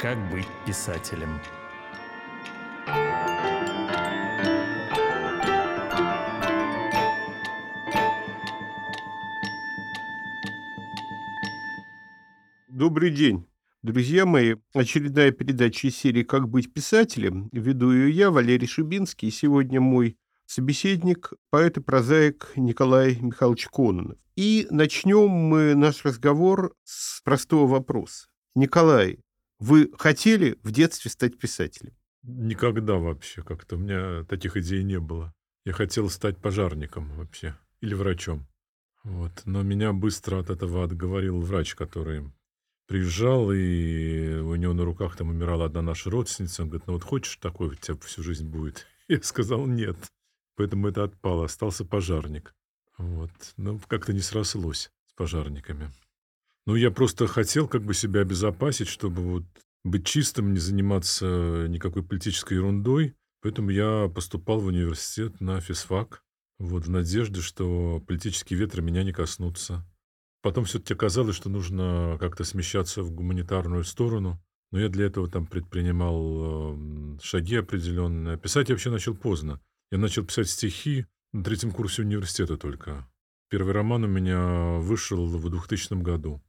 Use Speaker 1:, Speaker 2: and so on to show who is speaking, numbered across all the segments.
Speaker 1: Как быть писателем?
Speaker 2: Добрый день, друзья мои. Очередная передача из серии «Как быть писателем». Веду ее я, Валерий Шубинский. Сегодня мой собеседник, поэт и прозаик Николай Михайлович Кононов. И начнем мы наш разговор с простого вопроса. Николай, вы хотели в детстве стать писателем?
Speaker 3: Никогда вообще как-то. У меня таких идей не было. Я хотел стать пожарником вообще. Или врачом. Вот. Но меня быстро от этого отговорил врач, который приезжал, и у него на руках там умирала одна наша родственница. Он говорит, ну вот хочешь такой у тебя всю жизнь будет? Я сказал, нет. Поэтому это отпало. Остался пожарник. Вот. Ну, как-то не срослось с пожарниками. Ну, я просто хотел как бы себя обезопасить, чтобы вот быть чистым, не заниматься никакой политической ерундой. Поэтому я поступал в университет на физфак, вот, в надежде, что политические ветры меня не коснутся. Потом все-таки оказалось, что нужно как-то смещаться в гуманитарную сторону. Но я для этого там предпринимал э, шаги определенные. Писать я вообще начал поздно. Я начал писать стихи на третьем курсе университета только. Первый роман у меня вышел в 2000 году.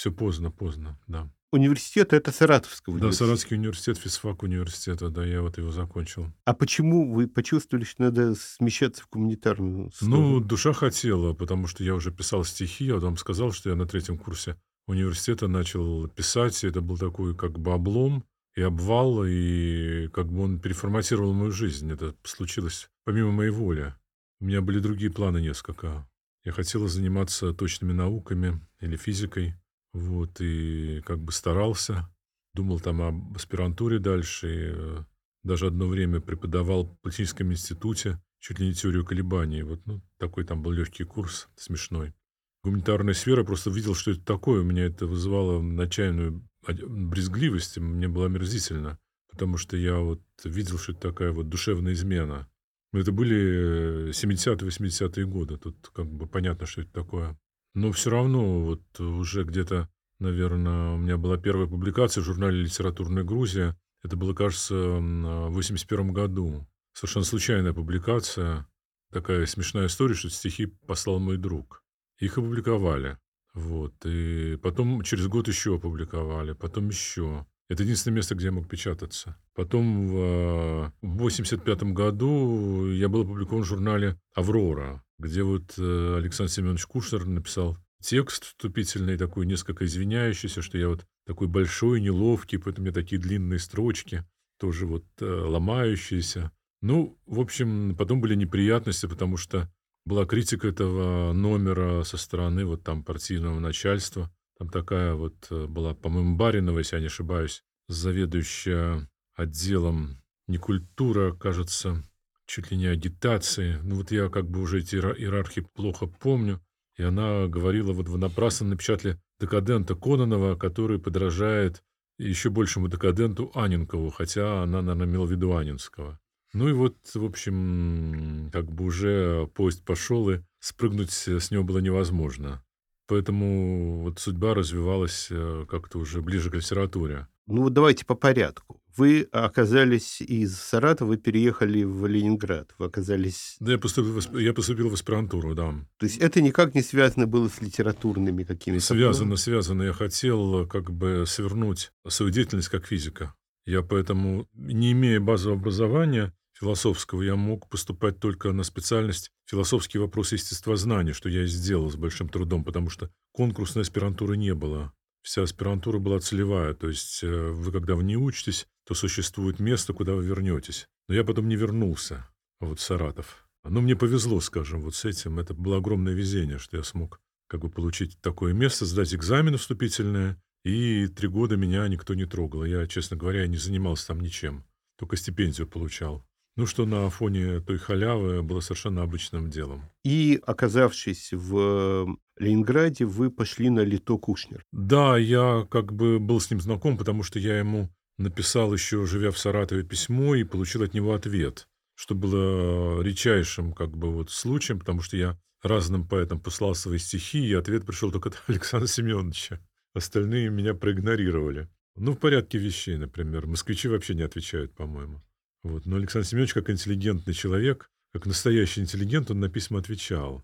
Speaker 3: Все поздно, поздно, да.
Speaker 2: Университет – это Саратовский
Speaker 3: университет? Да, Саратовский университет, физфак университета, да, я вот его закончил.
Speaker 2: А почему вы почувствовали, что надо смещаться в гуманитарную
Speaker 3: сторону? Ну, душа хотела, потому что я уже писал стихи, я вам сказал, что я на третьем курсе университета начал писать, и это был такой как бы облом и обвал, и как бы он переформатировал мою жизнь. Это случилось помимо моей воли. У меня были другие планы несколько. Я хотела заниматься точными науками или физикой. Вот, и как бы старался. Думал там об аспирантуре дальше. И э, даже одно время преподавал в Политическом институте чуть ли не теорию колебаний. Вот, ну, такой там был легкий курс, смешной. Гуманитарная сфера, просто видел, что это такое. У меня это вызывало отчаянную брезгливость. Мне было омерзительно. Потому что я вот видел, что это такая вот душевная измена. Это были 70-80-е годы. Тут как бы понятно, что это такое. Но все равно вот уже где-то, наверное, у меня была первая публикация в журнале «Литературная Грузия». Это было, кажется, в 81 году. Совершенно случайная публикация. Такая смешная история, что стихи послал мой друг. Их опубликовали. Вот. И потом через год еще опубликовали, потом еще. Это единственное место, где я мог печататься. Потом в 1985 году я был опубликован в журнале «Аврора», где вот э, Александр Семенович Кушнер написал текст вступительный, такой несколько извиняющийся, что я вот такой большой, неловкий, поэтому у меня такие длинные строчки, тоже вот э, ломающиеся. Ну, в общем, потом были неприятности, потому что была критика этого номера со стороны вот там партийного начальства. Там такая вот э, была, по-моему, Баринова, если я не ошибаюсь, заведующая отделом не культура, кажется, чуть ли не агитации. Ну вот я как бы уже эти иерархии плохо помню. И она говорила, вот вы напрасно напечатали декадента Кононова, который подражает еще большему декаденту Анинкову, хотя она, наверное, имела в виду Анинского. Ну и вот, в общем, как бы уже поезд пошел, и спрыгнуть с него было невозможно. Поэтому вот судьба развивалась э, как-то уже ближе к литературе.
Speaker 2: Ну вот давайте по порядку. Вы оказались из Саратова, вы переехали в Ленинград, вы оказались...
Speaker 3: Да, я поступил, в, я поступил в аспирантуру, да.
Speaker 2: То есть это никак не связано было с литературными какими-то...
Speaker 3: Связано, связано. Я хотел как бы свернуть свою деятельность как физика. Я поэтому, не имея базового образования, философского я мог поступать только на специальность философские вопросы естествознания, что я и сделал с большим трудом, потому что конкурсной аспирантуры не было. Вся аспирантура была целевая, то есть э, вы когда в ней учитесь, то существует место, куда вы вернетесь. Но я потом не вернулся вот в Саратов. Но мне повезло, скажем, вот с этим. Это было огромное везение, что я смог как бы получить такое место, сдать экзамен вступительное, и три года меня никто не трогал. Я, честно говоря, не занимался там ничем, только стипендию получал. Ну, что на фоне той халявы было совершенно обычным делом.
Speaker 2: И, оказавшись в Ленинграде, вы пошли на Лито Кушнер.
Speaker 3: Да, я как бы был с ним знаком, потому что я ему написал еще, живя в Саратове, письмо и получил от него ответ, что было редчайшим как бы вот случаем, потому что я разным поэтам послал свои стихи, и ответ пришел только от Александра Семеновича. Остальные меня проигнорировали. Ну, в порядке вещей, например. Москвичи вообще не отвечают, по-моему. Вот. Но Александр Семенович, как интеллигентный человек, как настоящий интеллигент, он на письма отвечал.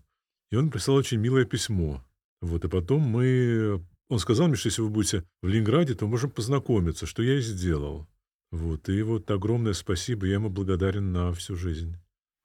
Speaker 3: И он прислал очень милое письмо. Вот. И потом мы... Он сказал мне, что если вы будете в Ленинграде, то можем познакомиться, что я и сделал. Вот. И вот огромное спасибо, я ему благодарен на всю жизнь.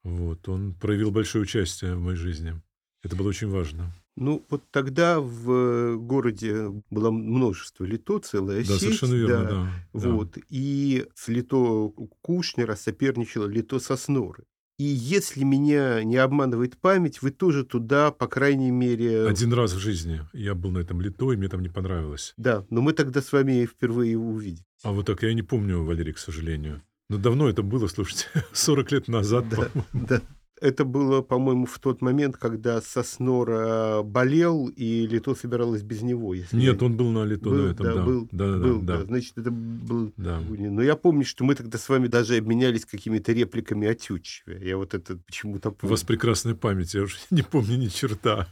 Speaker 3: Вот. Он проявил большое участие в моей жизни. Это было очень важно.
Speaker 2: Ну, вот тогда в городе было множество лито, целая
Speaker 3: Да,
Speaker 2: сеть.
Speaker 3: совершенно верно, да. да.
Speaker 2: Вот. И с лито Кушнера соперничало лито Сосноры. И если меня не обманывает память, вы тоже туда, по крайней мере...
Speaker 3: Один раз в жизни я был на этом лито, и мне там не понравилось.
Speaker 2: Да, но мы тогда с вами впервые увидели.
Speaker 3: А вот так я не помню, Валерий, к сожалению. Но давно это было, слушайте, 40 лет назад,
Speaker 2: Да,
Speaker 3: по-моему.
Speaker 2: да. Это было, по-моему, в тот момент, когда Соснора болел, и Лито собиралось без него. Если
Speaker 3: Нет,
Speaker 2: я-
Speaker 3: он был на лито
Speaker 2: был,
Speaker 3: на этом,
Speaker 2: да,
Speaker 3: да.
Speaker 2: был,
Speaker 3: да, да,
Speaker 2: был,
Speaker 3: да,
Speaker 2: да. Значит, это был...
Speaker 3: да.
Speaker 2: Но я помню, что мы тогда с вами даже обменялись какими-то репликами о Тютчеве. Я вот это почему-то
Speaker 3: У
Speaker 2: помню.
Speaker 3: вас прекрасная память, я уже не помню ни черта.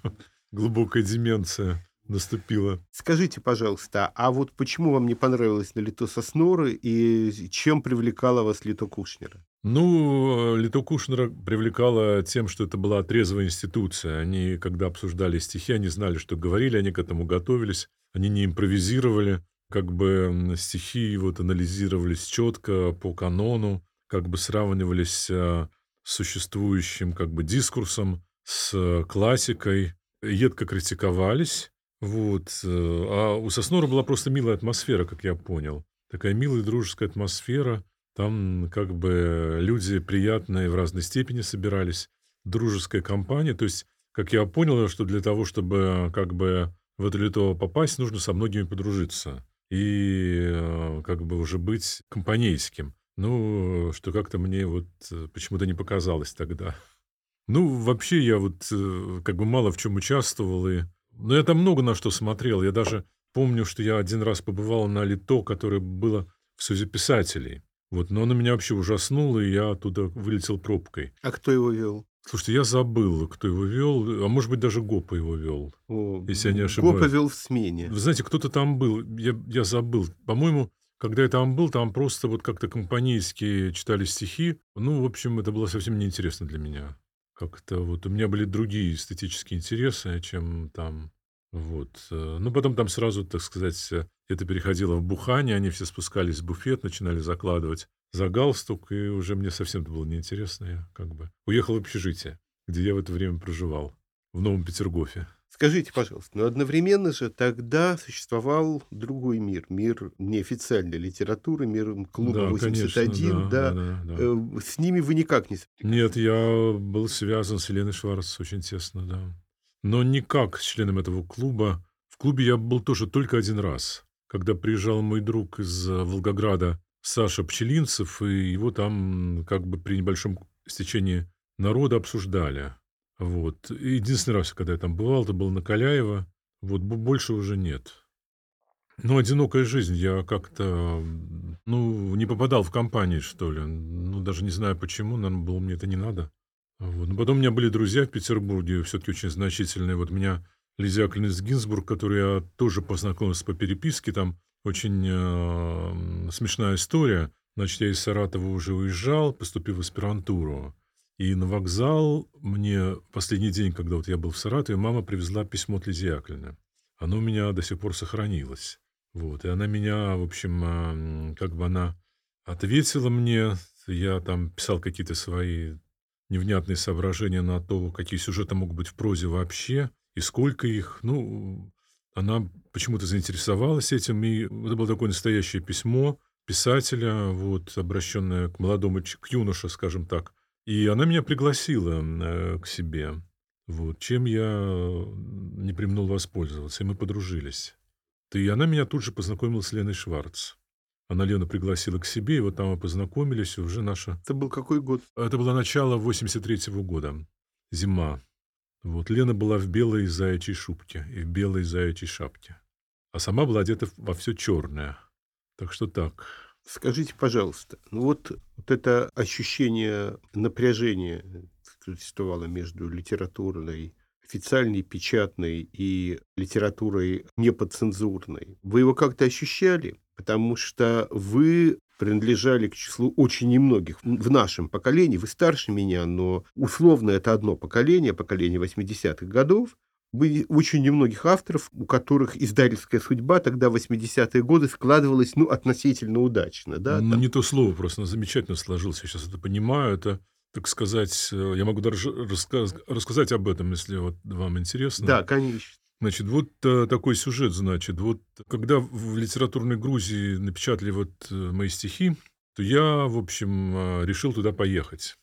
Speaker 3: Глубокая деменция наступила.
Speaker 2: Скажите, пожалуйста, а вот почему вам не понравилось на Лито Сосноры и чем привлекала вас Лито Кушнера?
Speaker 3: Ну, э, Лито Кушнера привлекало тем, что это была трезвая институция. Они, когда обсуждали стихи, они знали, что говорили, они к этому готовились, они не импровизировали, как бы стихи вот анализировались четко по канону, как бы сравнивались э, с существующим как бы дискурсом, с э, классикой, едко критиковались. Вот. А у Соснора была просто милая атмосфера, как я понял. Такая милая дружеская атмосфера. Там как бы люди приятные в разной степени собирались. Дружеская компания. То есть, как я понял, что для того, чтобы как бы в это лито попасть, нужно со многими подружиться. И э, как бы уже быть компанейским. Ну, что как-то мне вот э, почему-то не показалось тогда. Ну, вообще я вот э, как бы мало в чем участвовал. И... Но я там много на что смотрел. Я даже помню, что я один раз побывал на лито, которое было в Союзе писателей. Вот, но оно меня вообще ужаснуло, и я оттуда вылетел пробкой.
Speaker 2: А кто его вел?
Speaker 3: Слушайте, я забыл, кто его вел, а может быть, даже Гопа его вел.
Speaker 2: О,
Speaker 3: Если я не
Speaker 2: Гопа
Speaker 3: ошибаюсь.
Speaker 2: вел в смене.
Speaker 3: Вы знаете, кто-то там был, я, я забыл. По-моему, когда я там был, там просто вот как-то компанейские читали стихи. Ну, в общем, это было совсем неинтересно для меня. Как-то вот у меня были другие эстетические интересы, чем там. Вот. э, Ну, потом там сразу, так сказать, э, это переходило в бухание, они все спускались в буфет, начинали закладывать за галстук, и уже мне совсем это было неинтересно. Я как бы уехал в общежитие, где я в это время проживал, в Новом Петергофе.
Speaker 2: Скажите, пожалуйста, но одновременно же тогда существовал другой мир, мир неофициальной литературы, мир клуба
Speaker 3: Да,
Speaker 2: 81,
Speaker 3: конечно,
Speaker 2: да.
Speaker 3: да, да, да.
Speaker 2: Э, С ними вы никак не.
Speaker 3: Нет, я был связан с Еленой Шварц очень тесно, да. Но никак с членом этого клуба. В клубе я был тоже только один раз, когда приезжал мой друг из э, Волгограда Саша Пчелинцев, и его там как бы при небольшом стечении народа обсуждали. Вот. Единственный раз, когда я там бывал, это был на Каляева. Вот бо- больше уже нет. Ну, одинокая жизнь. Я как-то, ну, не попадал в компании, что ли. Ну, даже не знаю почему. Наверное, было мне это не надо. Вот. Но потом у меня были друзья в Петербурге, все-таки очень значительные. Вот меня Лизия Клинец Гинзбург, которую я тоже познакомился по переписке, там очень э, смешная история. Значит, я из Саратова уже уезжал, поступил в аспирантуру. И на вокзал мне последний день, когда вот я был в Саратове, мама привезла письмо от Лизии Яковлевны. Оно у меня до сих пор сохранилось. Вот. И она меня, в общем, м, как бы она ответила мне. Я там писал какие-то свои невнятные соображения на то, какие сюжеты могут быть в прозе вообще, и сколько их. Ну, она почему-то заинтересовалась этим, и это было такое настоящее письмо писателя, вот, обращенное к молодому, к юноше, скажем так. И она меня пригласила э, к себе, вот, чем я не применил воспользоваться, и мы подружились. И она меня тут же познакомила с Леной Шварц. Она Лену пригласила к себе, и вот там мы познакомились, и уже наша
Speaker 2: Это был какой год?
Speaker 3: это было начало 83 года, зима. Вот Лена была в белой заячьей шубке и в белой заячьей шапке. А сама была одета во все черное. Так что так.
Speaker 2: Скажите, пожалуйста, ну вот, вот это ощущение напряжения существовало между литературной, официальной, печатной и литературой неподцензурной. Вы его как-то ощущали? Потому что вы принадлежали к числу очень немногих в нашем поколении. Вы старше меня, но условно это одно поколение, поколение 80-х годов. Были очень немногих авторов, у которых издательская судьба тогда, в 80-е годы, складывалась ну, относительно удачно. Да,
Speaker 3: ну, не то слово, просто замечательно сложилось. Я сейчас это понимаю. Это так сказать, э, я могу даже рассказ, рассказать об этом, если вот вам интересно.
Speaker 2: Да, конечно.
Speaker 3: Значит, вот э, такой сюжет, значит, вот когда в литературной Грузии напечатали вот э, мои стихи, то я, в общем, э, решил туда поехать.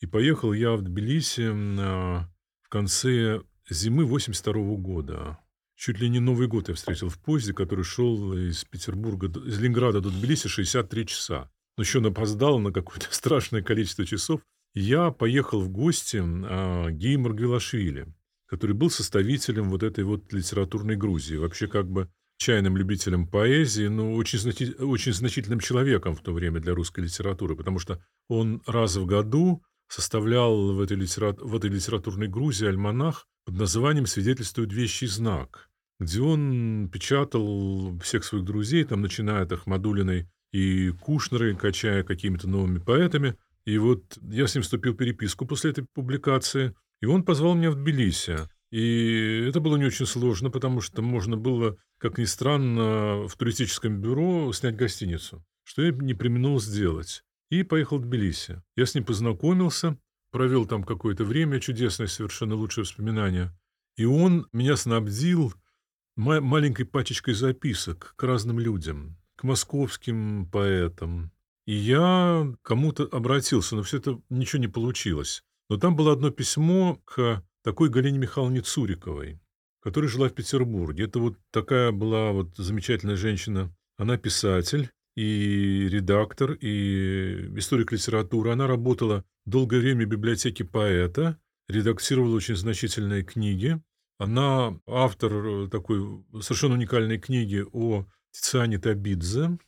Speaker 3: И поехал я в Тбилиси э, в конце зимы 82 -го года. Чуть ли не Новый год я встретил в поезде, который шел из Петербурга, из Ленинграда до Тбилиси 63 часа. Но еще он опоздал на какое-то страшное количество часов. Я поехал в гости э, Геймар Гвилашвили который был составителем вот этой вот литературной Грузии. Вообще как бы чайным любителем поэзии, но очень, значи, очень значительным человеком в то время для русской литературы, потому что он раз в году составлял в этой, литера... в этой литературной Грузии альманах под названием «Свидетельствует вещий знак», где он печатал всех своих друзей, там, начиная от Ахмадулиной и Кушнеры, качая какими-то новыми поэтами. И вот я с ним вступил в переписку после этой публикации – и он позвал меня в Тбилиси. И это было не очень сложно, потому что можно было, как ни странно, в туристическом бюро снять гостиницу, что я не применил сделать. И поехал в Тбилиси. Я с ним познакомился, провел там какое-то время, чудесное, совершенно лучшее воспоминание. И он меня снабдил ма- маленькой пачечкой записок к разным людям, к московским поэтам. И я кому-то обратился, но все это ничего не получилось. Но там было одно письмо к такой Галине Михайловне Цуриковой, которая жила в Петербурге. Это вот такая была вот замечательная женщина. Она писатель и редактор, и историк литературы. Она работала долгое время в библиотеке поэта, редактировала очень значительные книги. Она автор такой совершенно уникальной книги о Тициане Табидзе,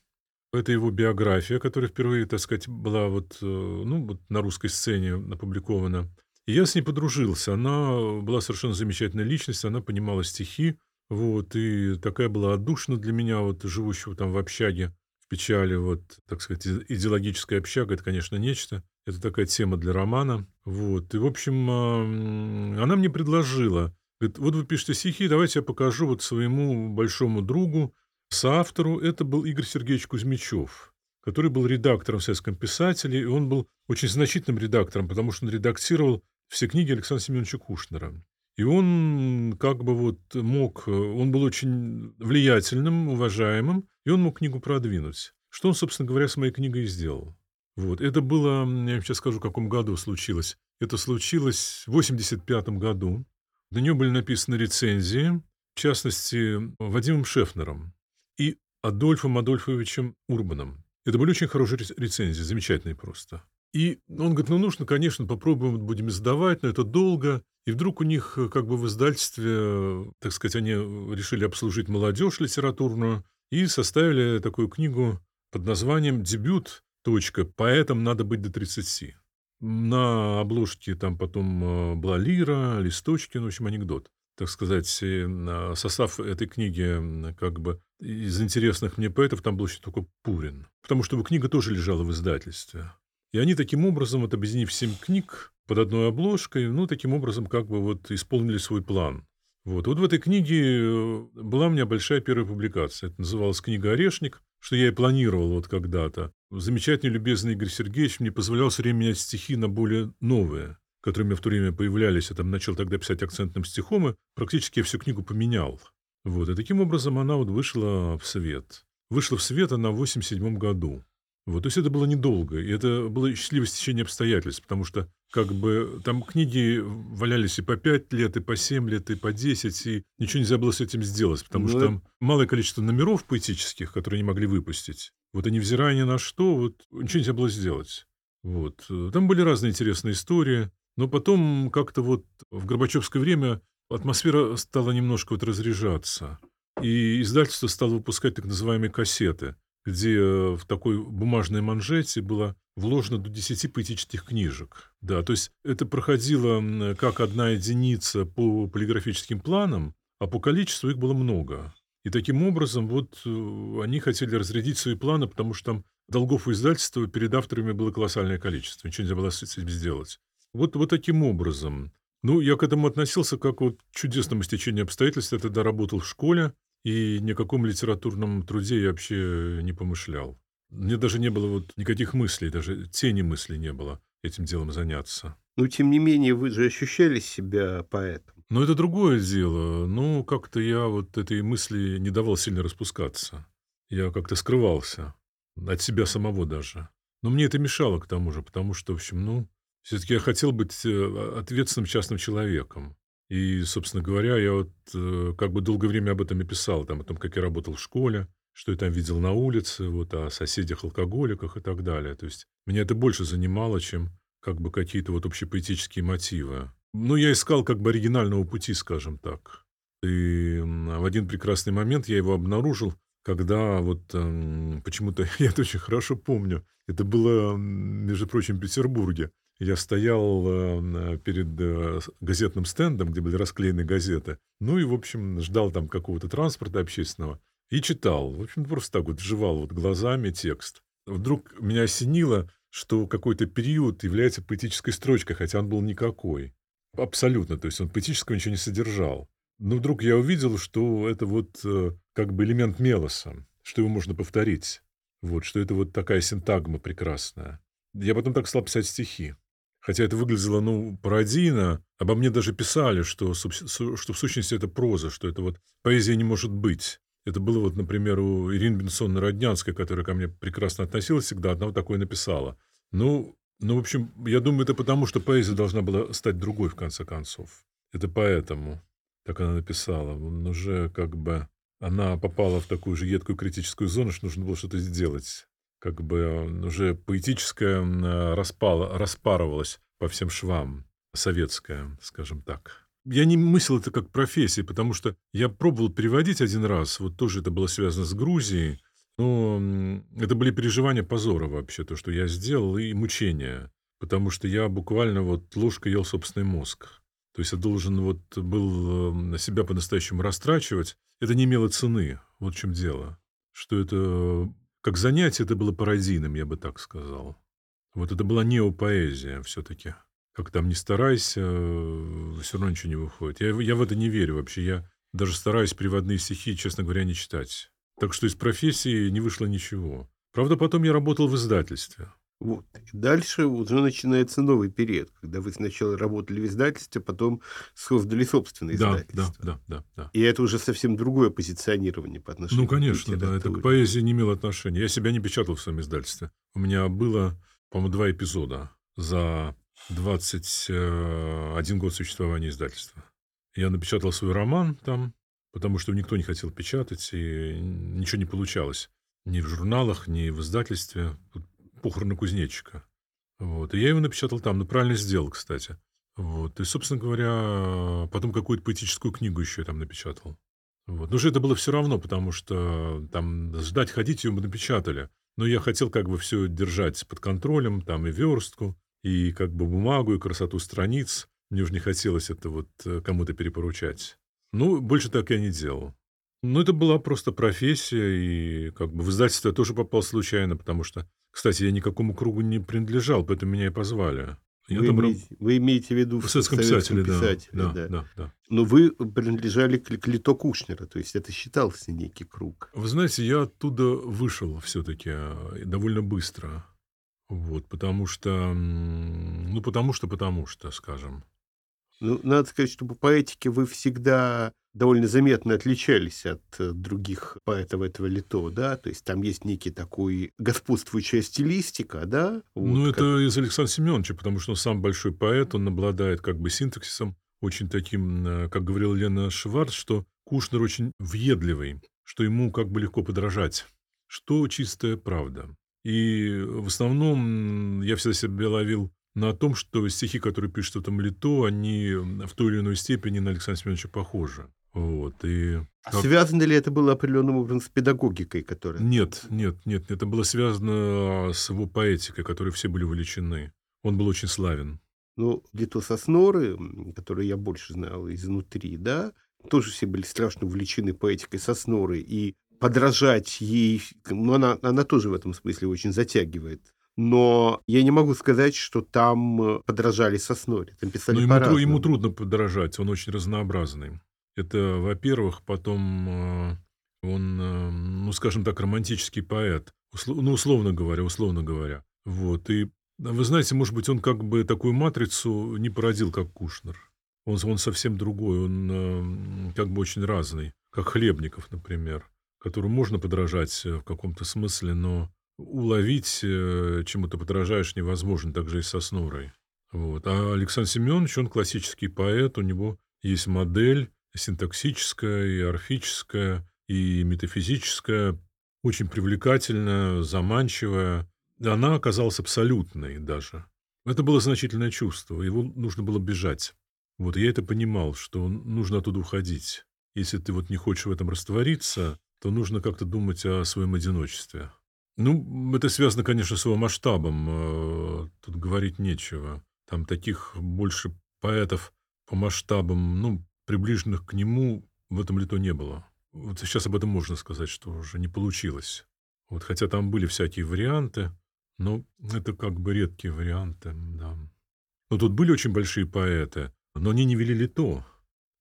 Speaker 3: это его биография, которая впервые, так сказать, была вот, э, ну, вот на русской сцене опубликована. И я с ней подружился. Она была совершенно замечательная личность, она понимала стихи, вот, и такая была отдушина для меня, вот, живущего там в общаге, в печали, вот, так сказать, идеологическая общага, это, конечно, нечто. Это такая тема для романа, вот. И, в общем, она мне предложила, говорит, вот вы пишете стихи, давайте я покажу вот своему большому другу, Соавтору это был Игорь Сергеевич Кузьмичев, который был редактором в «Советском писателе», и он был очень значительным редактором, потому что он редактировал все книги Александра Семеновича Кушнера. И он как бы вот мог, он был очень влиятельным, уважаемым, и он мог книгу продвинуть. Что он, собственно говоря, с моей книгой и сделал. Вот. Это было, я вам сейчас скажу, в каком году случилось. Это случилось в 85 году. На нее были написаны рецензии, в частности, Вадимом Шефнером и Адольфом Адольфовичем Урбаном. Это были очень хорошие рецензии, замечательные просто. И он говорит, ну, нужно, конечно, попробуем, будем издавать, но это долго. И вдруг у них э, как бы в издательстве, э, так сказать, они решили обслужить молодежь литературную и составили такую книгу под названием «Дебют. Точка. Поэтам надо быть до 30». На обложке там потом э, была лира, листочки, ну, в общем, анекдот так сказать, состав этой книги как бы из интересных мне поэтов там был еще только Пурин. Потому что книга тоже лежала в издательстве. И они таким образом, вот объединив семь книг под одной обложкой, ну, таким образом как бы вот исполнили свой план. Вот. вот в этой книге э, была у меня большая первая публикация. Это называлась «Книга «Орешник», что я и планировал вот когда-то. Замечательный, любезный Игорь Сергеевич мне позволял все время менять стихи на более новые меня в то время появлялись, я там начал тогда писать акцентным стихом, и практически я всю книгу поменял. Вот, и таким образом она вот вышла в свет. Вышла в свет она в 87 году. Вот, то есть это было недолго, и это было счастливое стечение обстоятельств, потому что как бы там книги валялись и по 5 лет, и по 7 лет, и по 10, и ничего нельзя было с этим сделать, потому ну, что там малое количество номеров поэтических, которые не могли выпустить. Вот и невзирая ни на что, вот ничего нельзя было сделать. Вот. Там были разные интересные истории. Но потом как-то вот в Горбачевское время атмосфера стала немножко вот разряжаться. И издательство стало выпускать так называемые кассеты, где в такой бумажной манжете было вложено до 10 поэтических книжек. Да, то есть это проходило как одна единица по полиграфическим планам, а по количеству их было много. И И таким образом вот э, они хотели разрядить свои планы, потому что там долгов у издательства перед авторами было колоссальное количество. Ничего нельзя было с этим сделать. Вот, вот таким образом. Ну, я к этому относился как вот к чудесному стечению обстоятельств. Я тогда работал в школе, и ни о каком литературном труде я вообще не помышлял. Мне даже не было вот никаких мыслей, даже тени мыслей не было этим делом заняться.
Speaker 2: Но, тем не менее, вы же ощущали себя поэтом.
Speaker 3: Но это другое дело. Ну, как-то я вот этой мысли не давал сильно распускаться. Я как-то скрывался. От себя самого даже. Но мне это мешало к тому же, потому что, в общем, ну, все-таки я хотел быть э, ответственным частным человеком. И, собственно говоря, я вот э, как бы долгое время об этом и писал, там, о том, как я работал в школе, что я там видел на улице, вот о соседях-алкоголиках и так далее. То есть меня это больше занимало, чем как бы какие-то вот общепоэтические мотивы. Ну, я искал как бы оригинального пути, скажем так. И в один прекрасный момент я его обнаружил, когда вот э, почему-то, я это очень хорошо помню, это было, между прочим, в Петербурге. Я стоял э, перед э, газетным стендом, где были расклеены газеты. Ну и, в общем, ждал там какого-то транспорта общественного. И читал. В общем, просто так вот вживал вот глазами текст. Вдруг меня осенило, что какой-то период является поэтической строчкой, хотя он был никакой. Абсолютно. То есть он поэтического ничего не содержал. Но вдруг я увидел, что это вот э, как бы элемент мелоса, что его можно повторить. Вот, что это вот такая синтагма прекрасная. Я потом так стал писать стихи. Хотя это выглядело, ну, пародийно. Обо мне даже писали, что, что в сущности это проза, что это вот поэзия не может быть. Это было вот, например, у Ирины Бенсонны Роднянской, которая ко мне прекрасно относилась всегда, одна вот такое написала. Ну, ну, в общем, я думаю, это потому, что поэзия должна была стать другой, в конце концов. Это поэтому так она написала. Он уже как бы... Она попала в такую же едкую критическую зону, что нужно было что-то сделать. Как бы уже поэтическое распало, распарывалось по всем швам. Советское, скажем так. Я не мыслил это как профессии, потому что я пробовал переводить один раз, вот тоже это было связано с Грузией, но это были переживания позора вообще, то, что я сделал, и мучения, потому что я буквально вот ложкой ел собственный мозг. То есть я должен вот был на себя по-настоящему растрачивать. Это не имело цены, вот в чем дело. Что это, как занятие, это было пародийным, я бы так сказал. Вот это была неопоэзия все-таки как там не старайся, э, все равно ничего не выходит. Я, я в это не верю вообще. Я даже стараюсь приводные стихи, честно говоря, не читать. Так что из профессии не вышло ничего. Правда, потом я работал в издательстве.
Speaker 2: Вот. Дальше уже начинается новый период, когда вы сначала работали в издательстве, потом создали собственное
Speaker 3: да,
Speaker 2: издательство.
Speaker 3: Да, да, да, да.
Speaker 2: И это уже совсем другое позиционирование по отношению
Speaker 3: Ну, конечно, к да. Это к поэзии не имело отношения. Я себя не печатал в своем издательстве. У меня было, по-моему, два эпизода за 21 год существования издательства. Я напечатал свой роман там, потому что никто не хотел печатать, и ничего не получалось. Ни в журналах, ни в издательстве. Похороны кузнечика. Вот. И я его напечатал там. Ну, правильно сделал, кстати. Вот. И, собственно говоря, потом какую-то поэтическую книгу еще я там напечатал. Вот. Но же это было все равно, потому что там ждать ходить ее мы напечатали. Но я хотел как бы все держать под контролем, там и верстку, и как бы бумагу, и красоту страниц. Мне уже не хотелось это вот э, кому-то перепоручать. Ну, больше так я не делал. Ну, это была просто профессия, и как бы в издательство я тоже попал случайно, потому что, кстати, я никакому кругу не принадлежал, поэтому меня и позвали.
Speaker 2: вы, там... имеете, вы имеете в виду
Speaker 3: в советском писателе, писателе
Speaker 2: да, да, да, да. Но вы принадлежали к, к Лито Кушнера, то есть это считался некий круг.
Speaker 3: Вы знаете, я оттуда вышел все-таки э, довольно быстро. Вот, потому что, ну, потому что, потому что, скажем.
Speaker 2: Ну, надо сказать, что по поэтике вы всегда довольно заметно отличались от э, других поэтов этого лито, да? То есть там есть некий такой господствующая стилистика, да?
Speaker 3: Вот, ну, как... это из Александра Семеновича, потому что он сам большой поэт, он обладает как бы синтаксисом, очень таким, э, как говорила Лена Шварц, что Кушнер очень въедливый, что ему как бы легко подражать, что чистая правда. И в основном я всегда себя ловил на том, что стихи, которые пишет этом Лито, они в той или иной степени на Александра Семеновича похожи. Вот, и...
Speaker 2: А как... связано ли это было определенным образом с педагогикой, которая...
Speaker 3: Нет, нет, нет, это было связано с его поэтикой, которой все были увлечены. Он был очень славен.
Speaker 2: Ну, Лито Сосноры, который я больше знал изнутри, да, тоже все были страшно увлечены поэтикой Сосноры, и подражать ей, ну, она, она тоже в этом смысле очень затягивает. Но я не могу сказать, что там э, подражали Сосноре. Там писали
Speaker 3: Но ему, ему трудно подражать, он очень разнообразный. Это, во-первых, потом э, он, э, ну, скажем так, романтический поэт. Ну, условно говоря, условно говоря. Вот. И вы знаете, может быть, он как бы такую матрицу не породил, как Кушнер. Он, он совсем другой, он как бы очень разный, как Хлебников, например, которому можно подражать в каком-то смысле, но уловить, э, чему ты подражаешь, невозможно, так же и со Снорой. Вот. А Александр Семенович, он классический поэт, у него есть модель синтаксическая, и орфическая, и метафизическая, очень привлекательная, заманчивая. Она оказалась абсолютной даже. Это было значительное чувство, его нужно было бежать. Вот я это понимал, что нужно оттуда уходить. Если ты вот не хочешь в этом раствориться, то нужно как-то думать о своем одиночестве. Ну, это связано, конечно, с его масштабом. Э, тут говорить нечего. Там таких больше поэтов по масштабам, ну, приближенных к нему, в этом лито не было. Вот сейчас об этом можно сказать, что уже не получилось. Вот, хотя там были всякие варианты, но это как бы редкие варианты, да. Но тут были очень большие поэты, но они не вели лито.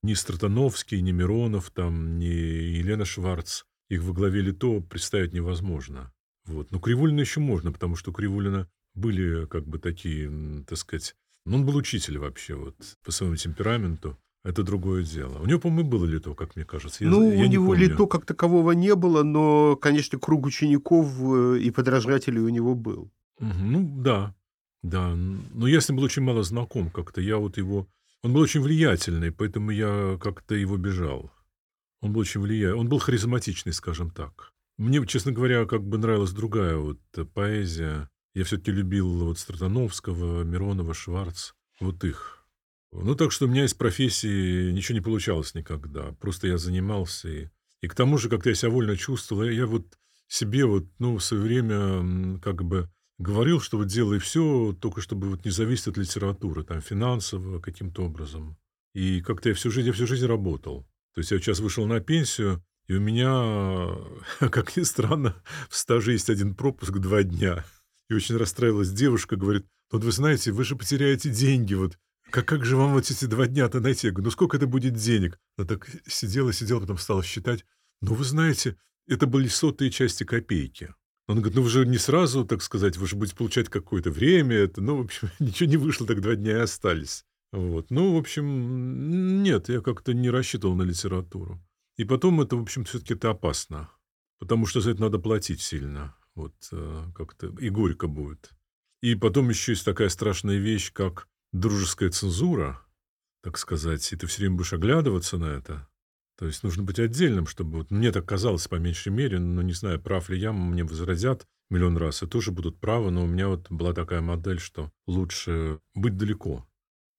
Speaker 3: Ни Стратановский, ни Миронов, там, ни Елена Шварц. Их во главе лито представить невозможно. Вот. Но Кривулина еще можно, потому что у Кривулина были как бы такие, так сказать... Ну, он был учитель вообще, вот, по своему темпераменту. Это другое дело. У него, по-моему, было лито, как мне кажется.
Speaker 2: Я, ну, я у него помню. лито как такового не было, но, конечно, круг учеников э, и подражателей у него был.
Speaker 3: Ну, да, да. Но я с ним был очень мало знаком как-то. Я вот его... Он был очень влиятельный, поэтому я как-то его бежал. Он был очень влиятельный. Он был харизматичный, скажем так. Мне, честно говоря, как бы нравилась другая вот э, поэзия. Я все-таки любил вот Стратановского, Миронова, Шварц. Вот их. Ну, так что у меня из профессии ничего не получалось никогда. Просто я занимался. И, и к тому же, как-то я себя вольно чувствовал. Я, я вот себе вот, ну, в свое время как бы говорил, что вот делай все, только чтобы вот не зависеть от литературы, там, финансово, каким-то образом. И как-то я всю жизнь, я всю жизнь работал. То есть я сейчас вышел на пенсию, и у меня, как ни странно, в стаже есть один пропуск два дня. И очень расстраивалась девушка, говорит, вот вы знаете, вы же потеряете деньги, вот как, как же вам вот эти два дня-то найти? Я говорю, ну сколько это будет денег? Она так сидела, сидела, потом стала считать. Ну вы знаете, это были сотые части копейки. Он говорит, ну вы же не сразу, так сказать, вы же будете получать какое-то время. Это, ну, в общем, ничего не вышло, так два дня и остались. Вот. Ну, в общем, нет, я как-то не рассчитывал на литературу. И потом это, в общем, все-таки это опасно, потому что за это надо платить сильно. Вот э, как-то и горько будет. И потом еще есть такая страшная вещь, как дружеская цензура, так сказать, и ты все время будешь оглядываться на это. То есть нужно быть отдельным, чтобы... Вот мне так казалось, по меньшей мере, но не знаю, прав ли я, мне возразят миллион раз, и тоже будут правы, но у меня вот была такая модель, что лучше быть далеко.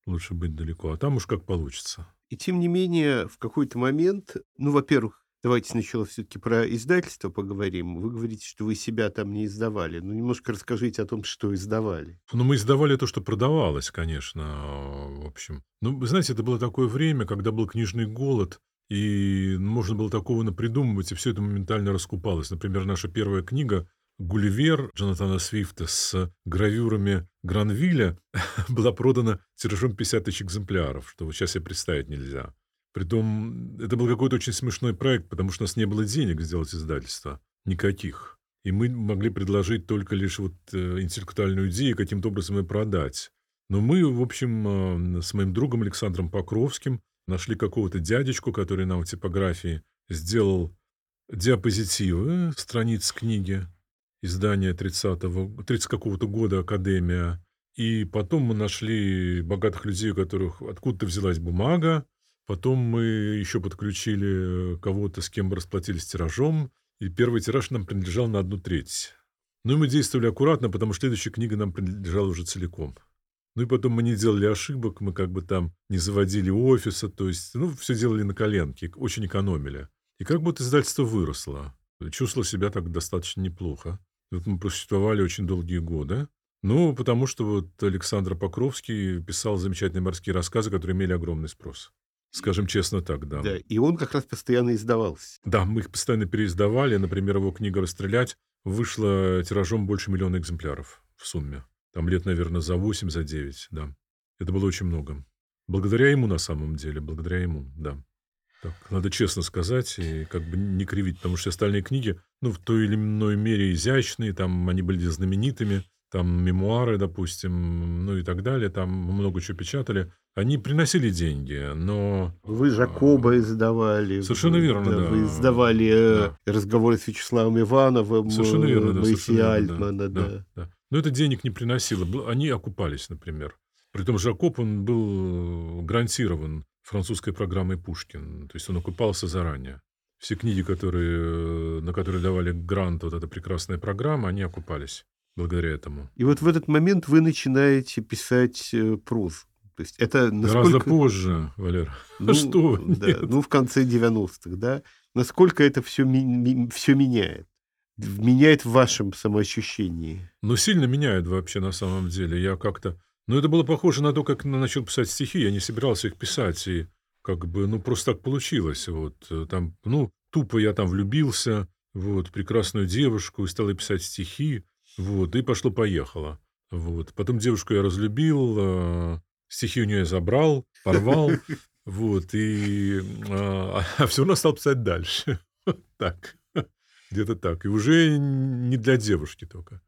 Speaker 3: Лучше быть далеко, а там уж как получится.
Speaker 2: И тем не менее, в какой-то момент, ну, во-первых, давайте сначала все-таки про издательство поговорим. Вы говорите, что вы себя там не издавали. Ну, немножко расскажите о том, что издавали.
Speaker 3: Ну, мы издавали то, что продавалось, конечно, в общем. Ну, вы знаете, это было такое время, когда был книжный голод, и можно было такого напридумывать, и все это моментально раскупалось. Например, наша первая книга Гулливер Джонатана Свифта с гравюрами Гранвилля была продана тиражом 50 тысяч экземпляров, что вот сейчас себе представить нельзя. Притом, это был какой-то очень смешной проект, потому что у нас не было денег сделать издательство. Никаких. И мы могли предложить только лишь вот э, интеллектуальную идею, каким-то образом ее продать. Но мы, в общем, э, с моим другом Александром Покровским нашли какого-то дядечку, который нам в типографии сделал диапозитивы страниц книги, издание 30-го, 30 какого-то года «Академия». И потом мы нашли богатых людей, у которых откуда-то взялась бумага. Потом мы еще подключили кого-то, с кем мы расплатились тиражом. И первый тираж нам принадлежал на одну треть. Ну и мы действовали аккуратно, потому что следующая книга нам принадлежала уже целиком. Ну и потом мы не делали ошибок, мы как бы там не заводили офиса, то есть, ну, все делали на коленке, очень экономили. И как будто издательство выросло. Чувствовал себя так достаточно неплохо. Вот мы просуществовали очень долгие годы. Ну, потому что вот Александр Покровский писал замечательные морские рассказы, которые имели огромный спрос. Скажем честно так, да.
Speaker 2: Да, и он как раз постоянно издавался.
Speaker 3: Да, мы их постоянно переиздавали. Например, его книга «Расстрелять» вышла тиражом больше миллиона экземпляров в сумме. Там лет, наверное, за 8, за 9, да. Это было очень много. Благодаря ему на самом деле, благодаря ему, да. Так, надо честно сказать и как бы не кривить, потому что остальные книги, ну, в той или иной мере изящные, там они были знаменитыми, там мемуары, допустим, ну и так далее, там много чего печатали. Они приносили деньги, но...
Speaker 2: Вы Жакоба издавали.
Speaker 3: Совершенно верно, да.
Speaker 2: Вы издавали э, да. разговоры с Вячеславом Ивановым,
Speaker 3: совершенно верно, да,
Speaker 2: Моисея Альтмана. Да,
Speaker 3: да. Да, Но это денег не приносило. Они окупались, например. Притом Жакоб, он был гарантирован французской программой Пушкин. То есть он окупался заранее. Все книги, которые, на которые давали грант, вот эта прекрасная программа, они окупались благодаря этому.
Speaker 2: И вот в этот момент вы начинаете писать э, прозу. То есть это
Speaker 3: насколько... Гораздо позже, Валер.
Speaker 2: Ну, Что? Да, ну, в конце 90-х, да. Насколько это все, ми- все меняет? Меняет в вашем самоощущении?
Speaker 3: Ну, сильно меняет вообще на самом деле. Я как-то... Ну, это было похоже на то, как начал писать стихи. Я не собирался их писать. И как бы, ну, просто так получилось. Вот э, там, ну, тупо я там влюбился, вот, прекрасную девушку, и стал писать стихи. Вот, и пошло-поехало. Вот. Потом девушку я разлюбил, а, стихи у нее забрал, порвал, вот, и... А, а все равно стал писать дальше. так. Где-то так. И уже не для девушки только.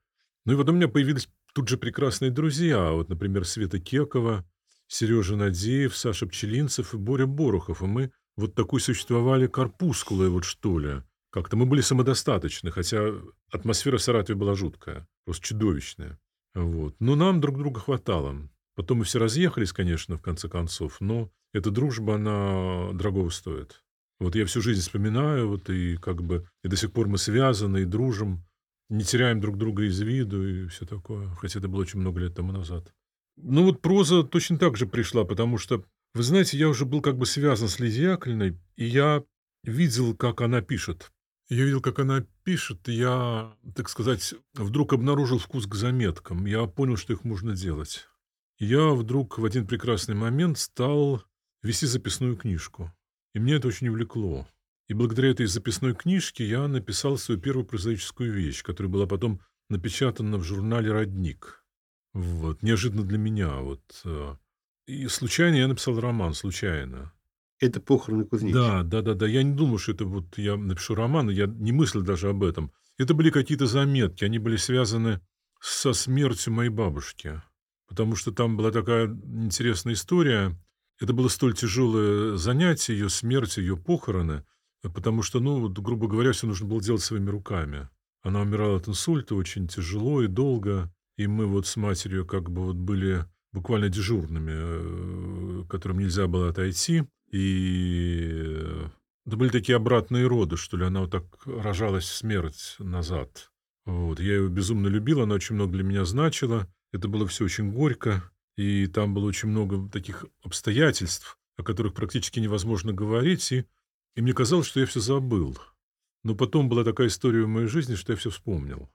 Speaker 3: Ну и потом у меня появились тут же прекрасные друзья. Вот, например, Света Кекова, Сережа Надеев, Саша Пчелинцев и Боря Борухов. И мы вот такой существовали корпускулой, вот что ли. Как-то мы были самодостаточны, хотя атмосфера в Саратове была жуткая, просто чудовищная. Вот. Но нам друг друга хватало. Потом мы все разъехались, конечно, в конце концов, но эта дружба, она дорогого стоит. Вот я всю жизнь вспоминаю, вот и как бы и до сих пор мы связаны и дружим, не теряем друг друга из виду и все такое, хотя это было очень много лет тому назад. Ну вот проза точно так же пришла, потому что, вы знаете, я уже был как бы связан с Лидией Яковлевной, и я видел, как она пишет. Я видел, как она пишет, я, так сказать, вдруг обнаружил вкус к заметкам. Я понял, что их можно делать. Я вдруг в один прекрасный момент стал вести записную книжку. И мне это очень увлекло. И благодаря этой записной книжке я написал свою первую прозаическую вещь, которая была потом напечатана в журнале «Родник». Вот, неожиданно для меня. Вот. Э. И случайно я написал роман, случайно.
Speaker 2: Это похороны
Speaker 3: Кузнечика. Да, да, да, да. Я не думал, что это вот я напишу роман, я не мыслил даже об этом. Это были какие-то заметки, они были связаны со смертью моей бабушки. Потому что там была такая интересная история. Это было столь тяжелое занятие, ее смерть, ее похороны, потому что, ну, грубо говоря, все нужно было делать своими руками. Она умирала от инсульта очень тяжело и долго, и мы вот с матерью как бы вот были буквально дежурными, э, которым нельзя было отойти. И это были такие обратные роды, что ли. Она вот так рожалась в смерть назад. Вот. Я ее безумно любил, она очень много для меня значила. Это было все очень горько. И там было очень много таких обстоятельств, о которых практически невозможно говорить. И, и мне казалось, что я все забыл. Но потом была такая история в моей жизни, что я все вспомнил.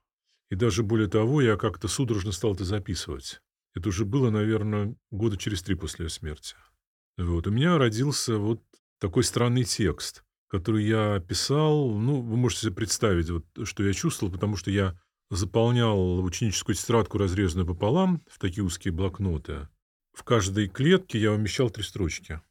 Speaker 3: И даже более того, я как-то судорожно стал это записывать. Это уже было, наверное, года через три после ее смерти. Вот. У меня родился вот такой странный текст, который я писал. Ну, вы можете себе представить, вот, что я чувствовал, потому что я заполнял ученическую тетрадку, разрезанную пополам, в такие узкие блокноты. В каждой клетке я умещал три строчки.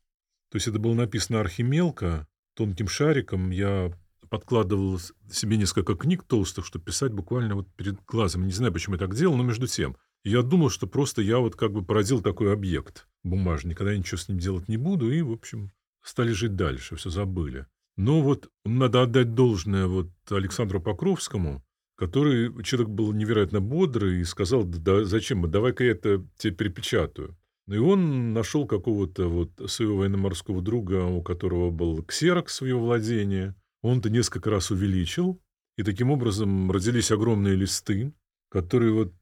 Speaker 3: То есть это было написано архимелко, тонким шариком. Я подкладывал себе несколько книг толстых, чтобы писать буквально вот перед глазом. Не знаю, почему я так делал, но между тем. Я думал, что просто я вот как бы породил такой объект бумажный, никогда ничего с ним делать не буду, и, в общем, стали жить дальше, все забыли. Но вот надо отдать должное вот Александру Покровскому, который человек был невероятно бодрый и сказал, да зачем, давай-ка я это тебе перепечатаю. Ну и он нашел какого-то вот своего военно-морского друга, у которого был ксерокс в его владении. Он-то несколько раз увеличил, и таким образом родились огромные листы, которые вот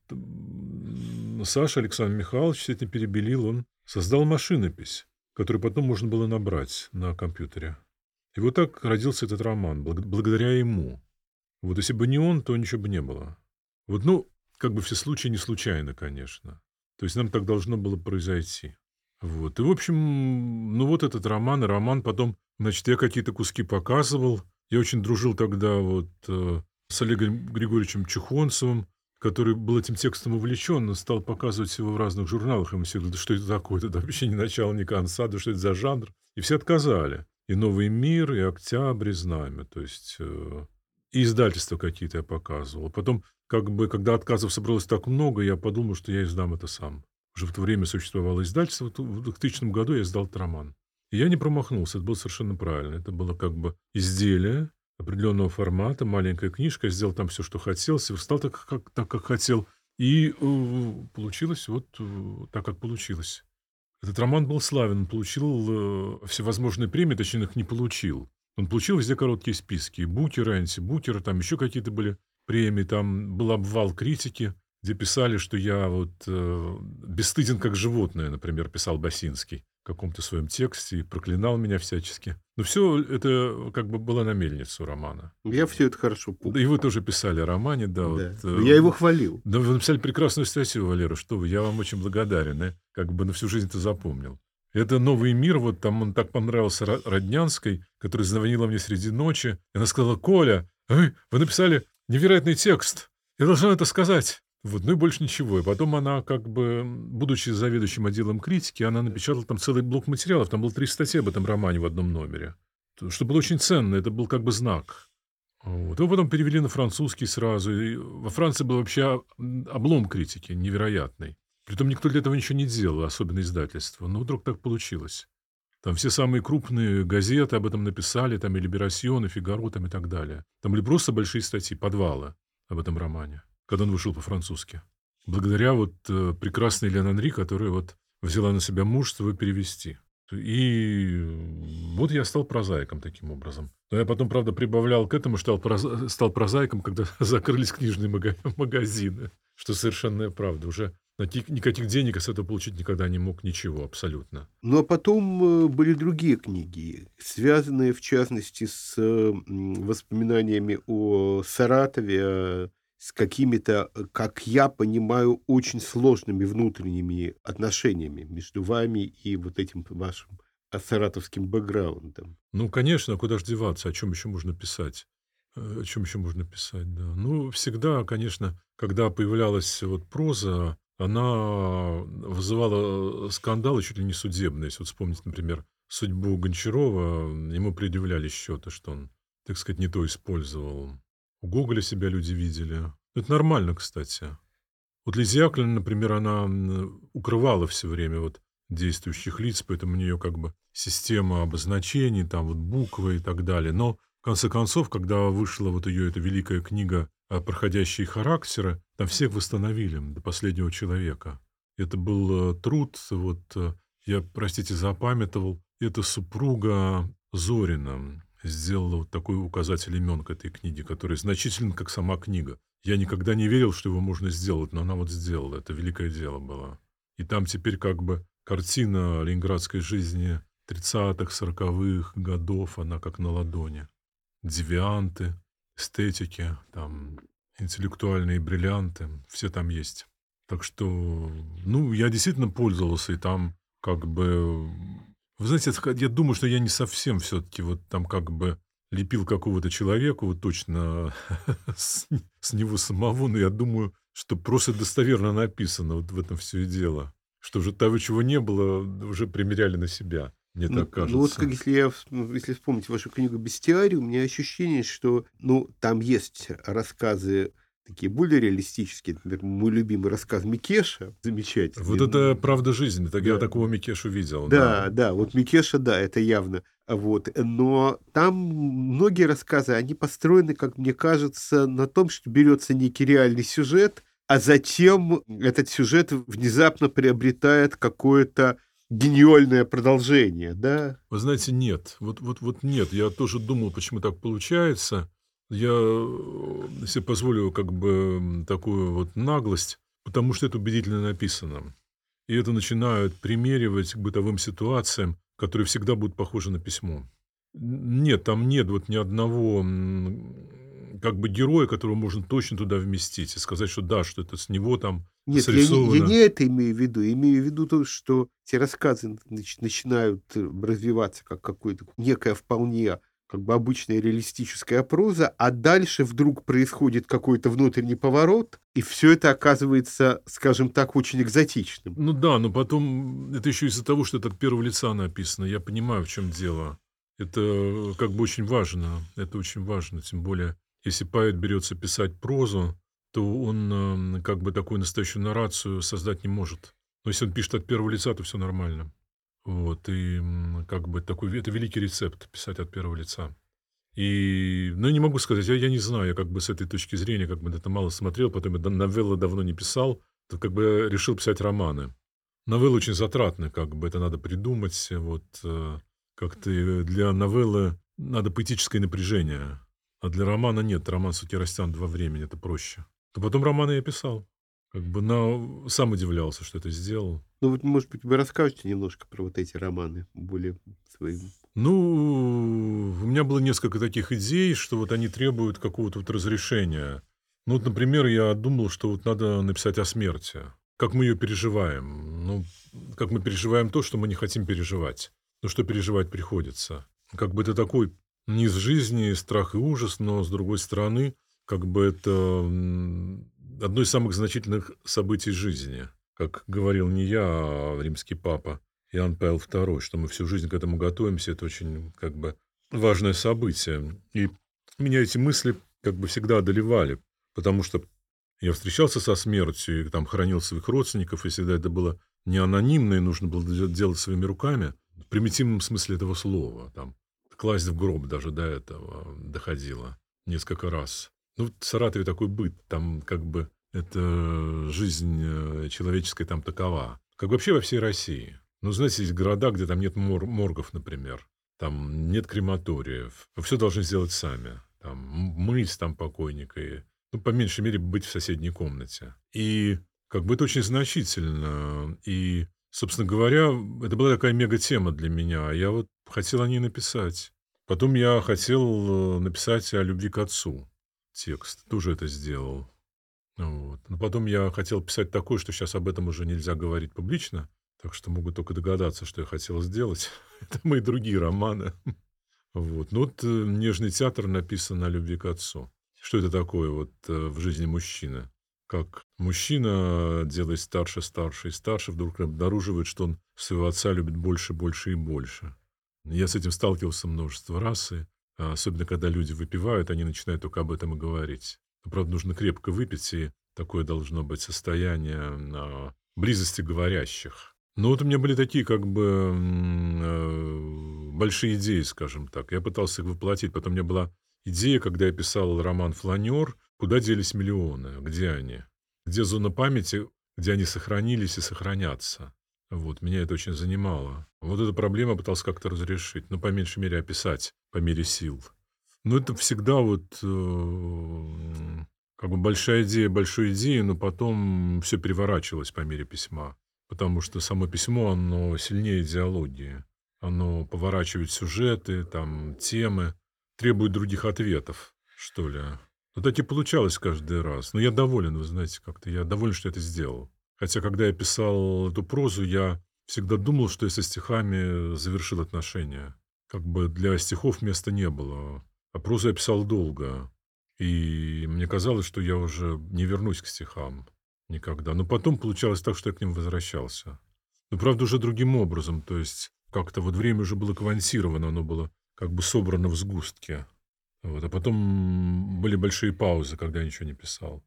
Speaker 3: Саша Александр Михайлович с этим перебелил, он создал машинопись, которую потом можно было набрать на компьютере. И вот так родился этот роман, благодаря ему. Вот если бы не он, то ничего бы не было. Вот, ну, как бы все случаи не случайно, конечно. То есть нам так должно было произойти. Вот. И, в общем, ну вот этот роман, и роман потом, значит, я какие-то куски показывал. Я очень дружил тогда вот э, с Олегом Григорьевичем Чухонцевым, который был этим текстом увлечен, стал показывать его в разных журналах. Ему все говорят, да что это такое? Это вообще ни начало, ни конца, да что это за жанр? И все отказали. И «Новый мир», и «Октябрь», и «Знамя». То есть э, и издательства какие-то я показывал. Потом, как бы, когда отказов собралось так много, я подумал, что я издам это сам. Уже в то время существовало издательство. В 2000 году я издал этот роман. И я не промахнулся, это было совершенно правильно. Это было как бы изделие определенного формата, маленькая книжка, я сделал там все, что хотел, стал так, как, так, как хотел. И э, получилось вот э, так, как получилось. Этот роман был славен, он получил э, всевозможные премии, точнее, их не получил. Он получил везде короткие списки. Букер, антибукер, там еще какие-то были премии. Там был обвал критики, где писали, что я вот э, бесстыден как животное, например, писал Басинский в каком-то своем тексте и проклинал меня всячески. Но все это как бы было на мельницу романа.
Speaker 2: Я все это хорошо помню.
Speaker 3: И вы тоже писали о романе, да. да. Вот,
Speaker 2: э, я его хвалил.
Speaker 3: Да, вы написали прекрасную статью, Валера, что вы, я вам очень благодарен. Я как бы на всю жизнь это запомнил. Это «Новый мир», вот там он так понравился Роднянской, которая звонила мне среди ночи. И она сказала, «Коля, вы, вы написали невероятный текст. Я должна это сказать». Вот, ну и больше ничего. И потом она, как бы, будучи заведующим отделом критики, она напечатала там целый блок материалов. Там было три статьи об этом романе в одном номере. Что было очень ценно, это был как бы знак. Вот. Его потом перевели на французский сразу. И во Франции был вообще облом критики невероятный. Притом никто для этого ничего не делал, особенно издательство. Но вдруг так получилось. Там все самые крупные газеты об этом написали, там и «Либерасьон», и «Фигаро», там и так далее. Там были просто большие статьи, подвалы об этом романе, когда он вышел по-французски. Благодаря вот э, прекрасной Лен Анри, которая вот взяла на себя мужество перевести. И вот я стал прозаиком таким образом. Но я потом, правда, прибавлял к этому, что стал прозаиком, когда закрылись книжные магазины. Что совершенная правда. Уже Никаких денег с этого получить никогда не мог ничего абсолютно.
Speaker 2: Ну, а потом э, были другие книги, связанные, в частности, с воспоминаниями о Саратове, э, с какими-то, э, как я понимаю, очень сложными внутренними отношениями между вами и вот этим вашим саратовским бэкграундом.
Speaker 3: Ну, конечно, куда же деваться, о чем еще можно писать? О чем еще можно писать, да. Ну, всегда, конечно, когда появлялась вот проза, она вызывала скандалы чуть ли не судебные. Если вот вспомнить, например, судьбу Гончарова, ему предъявляли счеты, что он, так сказать, не то использовал. У Гоголя себя люди видели. Это нормально, кстати. Вот Яковлевна, например, она укрывала все время вот действующих лиц, поэтому у нее как бы система обозначений, там вот буквы и так далее. Но в конце концов, когда вышла вот ее эта великая книга проходящие характеры, там всех восстановили до последнего человека. Это был э, труд, вот э, я, простите, запамятовал, это супруга Зорина сделала вот такой указатель имен к этой книге, который значителен, как сама книга. Я никогда не верил, что его можно сделать, но она вот сделала. Это великое дело было. И там теперь как бы картина ленинградской жизни 30-х, 40-х годов, она как на ладони. Девианты, эстетики, там, интеллектуальные бриллианты, все там есть. Так что, ну, я действительно пользовался, и там как бы... Вы знаете, я думаю, что я не совсем все-таки вот там как бы лепил какого-то человека, вот точно с, с него самого, но я думаю, что просто достоверно написано, вот в этом все и дело. Что же того, чего не было, уже примеряли на себя. Мне
Speaker 2: ну,
Speaker 3: так кажется.
Speaker 2: Ну вот как если я, ну, если вспомнить вашу книгу «Бестиарий», у меня ощущение, что ну, там есть рассказы такие более реалистические. Например, мой любимый рассказ Микеша, замечательный.
Speaker 3: Вот это правда жизни. Так да. Я такого Микешу видел.
Speaker 2: Да, да, да, вот Микеша, да, это явно. Вот. Но там многие рассказы, они построены, как мне кажется, на том, что берется некий реальный сюжет, а затем этот сюжет внезапно приобретает какое-то гениальное продолжение, да?
Speaker 3: Вы знаете, нет. Вот, вот, вот нет. Я тоже думал, почему так получается. Я э, себе позволю как бы такую вот наглость, потому что это убедительно написано. И это начинают примеривать к бытовым ситуациям, которые всегда будут похожи на письмо. Нет, там нет вот ни одного как бы героя, которого можно точно туда вместить и сказать, что да, что это с него там
Speaker 2: Нет, я не,
Speaker 3: срисовано.
Speaker 2: я не это имею в виду. Я имею в виду то, что эти рассказы нач- начинают э, развиваться как какое-то некое вполне как бы обычная реалистическая проза, а дальше вдруг происходит какой-то внутренний поворот, и все это оказывается, скажем так, очень экзотичным.
Speaker 3: Ну да, но потом это еще из-за того, что это от первого лица написано. Я понимаю, в чем дело. Это э, как бы очень важно. Это очень важно. Тем более, если поэт берется писать прозу, то он э, как бы такую настоящую нарацию создать не может. Но если он пишет от первого лица, то все нормально. Вот, и как бы такой, это великий рецепт писать от первого лица. И, ну, я не могу сказать, я, я не знаю, я как бы с этой точки зрения, как бы это мало смотрел, потом я новеллы давно не писал, то как бы решил писать романы. Новеллы очень затратны, как бы это надо придумать, вот, э, как-то э, для новеллы надо поэтическое напряжение, а для романа нет, роман растянут во времени, это проще. То потом романы я писал, как бы на, сам удивлялся, что это сделал.
Speaker 2: Ну вот, может быть, вы расскажете немножко про вот эти романы более своим.
Speaker 3: Ну, у меня было несколько таких идей, что вот они требуют какого-то вот разрешения. Ну, вот, например, я думал, что вот надо написать о смерти. Как мы ее переживаем. Ну, как мы переживаем то, что мы не хотим переживать. Но что переживать приходится. Как бы это такой не из жизни, страх и ужас, но, с другой стороны, как бы это одно из самых значительных событий жизни. Как говорил не я, а римский папа. Иоанн Павел II, что мы всю жизнь к этому готовимся, это очень как бы важное событие. И меня эти мысли как бы всегда одолевали, потому что я встречался со смертью, и там хоронил своих родственников, и всегда это было не анонимно, и нужно было дел- делать своими руками, в примитивном смысле этого слова, там, класть в гроб даже до этого доходило несколько раз. Ну, в Саратове такой быт, там как бы это жизнь э, человеческая там такова. Как вообще во всей России. Ну, знаете, есть города, где там нет мор- моргов, например. Там нет крематориев. Все должны сделать сами. Там мыть там покойника. И, ну, по меньшей мере, быть в соседней комнате. И как бы это очень значительно. И, собственно говоря, это была такая мега-тема для меня. Я вот хотел о ней написать. Потом я хотел э, написать о любви к отцу текст. Тоже это сделал. Вот. Но потом я хотел писать такое, что сейчас об этом уже нельзя говорить публично, так что могут только догадаться, что я хотел сделать. Это мои другие романы. Вот. Ну вот э, «Нежный театр» написан о любви к отцу. Что это такое вот э, в жизни мужчины? Как мужчина, делаясь старше, старше и старше, вдруг обнаруживает, что он своего отца любит больше, больше и больше. Я с этим сталкивался множество раз, и а, особенно когда люди выпивают, они начинают только об этом и говорить. Но, правда, нужно крепко выпить, и такое должно быть состояние а, близости говорящих. Но вот у меня были такие как бы э, большие идеи, скажем так. Я пытался их воплотить. Потом у меня была идея, когда я писал роман «Фланер», куда делись миллионы, где они? Где зона памяти, где они сохранились и сохранятся? Вот, меня это очень занимало. Вот эту проблему пытался как-то разрешить, ну, по меньшей мере, описать по мере сил. Но это всегда вот э, как бы большая идея большой идеи, но потом все переворачивалось по мере письма. Потому что само письмо, оно сильнее идеологии. Оно поворачивает сюжеты, там, темы, требует других ответов, что ли. Вот так и получалось каждый раз. Но я доволен, вы знаете, как-то. Я доволен, что это сделал. Хотя, когда я писал эту прозу, я всегда думал, что я со стихами завершил отношения. Как бы для стихов места не было. А прозу я писал долго. И мне казалось, что я уже не вернусь к стихам никогда. Но потом получалось так, что я к ним возвращался. Но, правда, уже другим образом. То есть как-то вот время уже было квантировано, оно было как бы собрано в сгустке. Вот. А потом были большие паузы, когда я ничего не писал.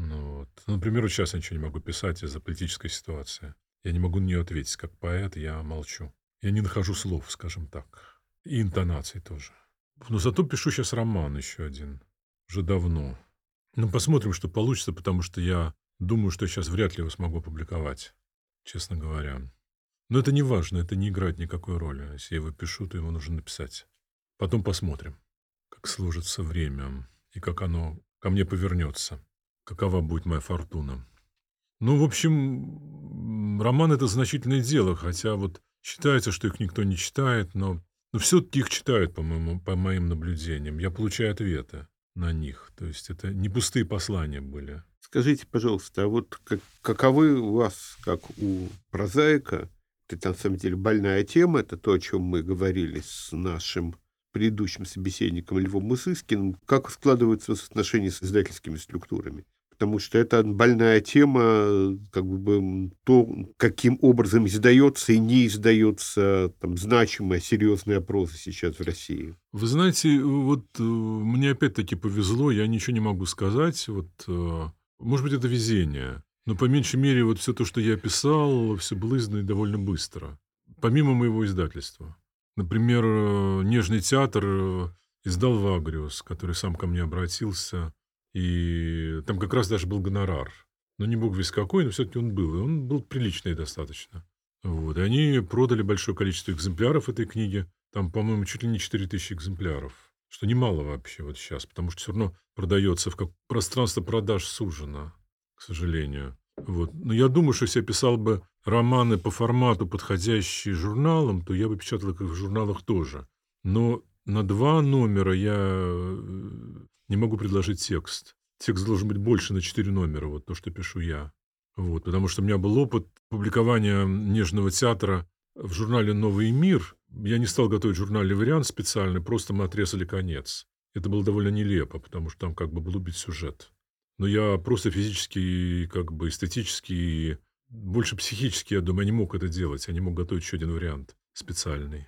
Speaker 3: Ну, вот. Ну, Например, сейчас я ничего не могу писать из-за политической ситуации. Я не могу на нее ответить. Как поэт я молчу. Я не нахожу слов, скажем так. И интонаций тоже. Но зато пишу сейчас роман еще один. Уже давно. Ну, посмотрим, что получится, потому что я думаю, что сейчас вряд ли его смогу опубликовать, честно говоря. Но это не важно, это не играет никакой роли. Если я его пишу, то его нужно написать. Потом посмотрим, как сложится время и как оно ко мне повернется. Какова будет моя фортуна. Ну, в общем, роман – это значительное дело, хотя вот считается, что их никто не читает, но, но все-таки их читают, по, моему, по моим наблюдениям. Я получаю ответы. на них. То есть это не пустые послания были.
Speaker 2: Скажите, пожалуйста, а вот как, каковы у вас, как у прозаика, это на самом деле больная тема, это то, о чем мы говорили с нашим предыдущим собеседником Львом Мысыскиным, как складываются отношения с издательскими структурами? потому что это больная тема, как бы то, каким образом издается и не издается там, значимая, серьезная проза сейчас в России.
Speaker 3: Вы знаете, вот э, мне опять-таки повезло, я ничего не могу сказать. Вот, э, может быть, это везение. Но по меньшей мере вот все то, что я писал, все было издано довольно быстро. Помимо моего издательства. Например, э, «Нежный театр» издал Вагриус, который сам ко мне обратился и там как раз даже был гонорар. Но не бог весь какой, но все-таки он был. И он был приличный достаточно. Вот. И они продали большое количество экземпляров этой книги. Там, по-моему, чуть ли не 4000 экземпляров. Что немало вообще вот сейчас, потому что все равно продается в как пространство продаж сужено, к сожалению. Вот. Но я думаю, что если я писал бы романы по формату, подходящие журналам, то я бы печатал их в журналах тоже. Но на два номера я э, не могу предложить текст. Текст должен быть больше на 4 номера, вот то, что пишу я. Вот, потому что у меня был опыт публикования «Нежного театра» в журнале «Новый мир». Я не стал готовить журнальный вариант специальный, просто мы отрезали конец. Это было довольно нелепо, потому что там как бы был убит сюжет. Но я просто физически, как бы эстетически, больше психически, я думаю, не мог это делать. Я не мог готовить еще один вариант специальный.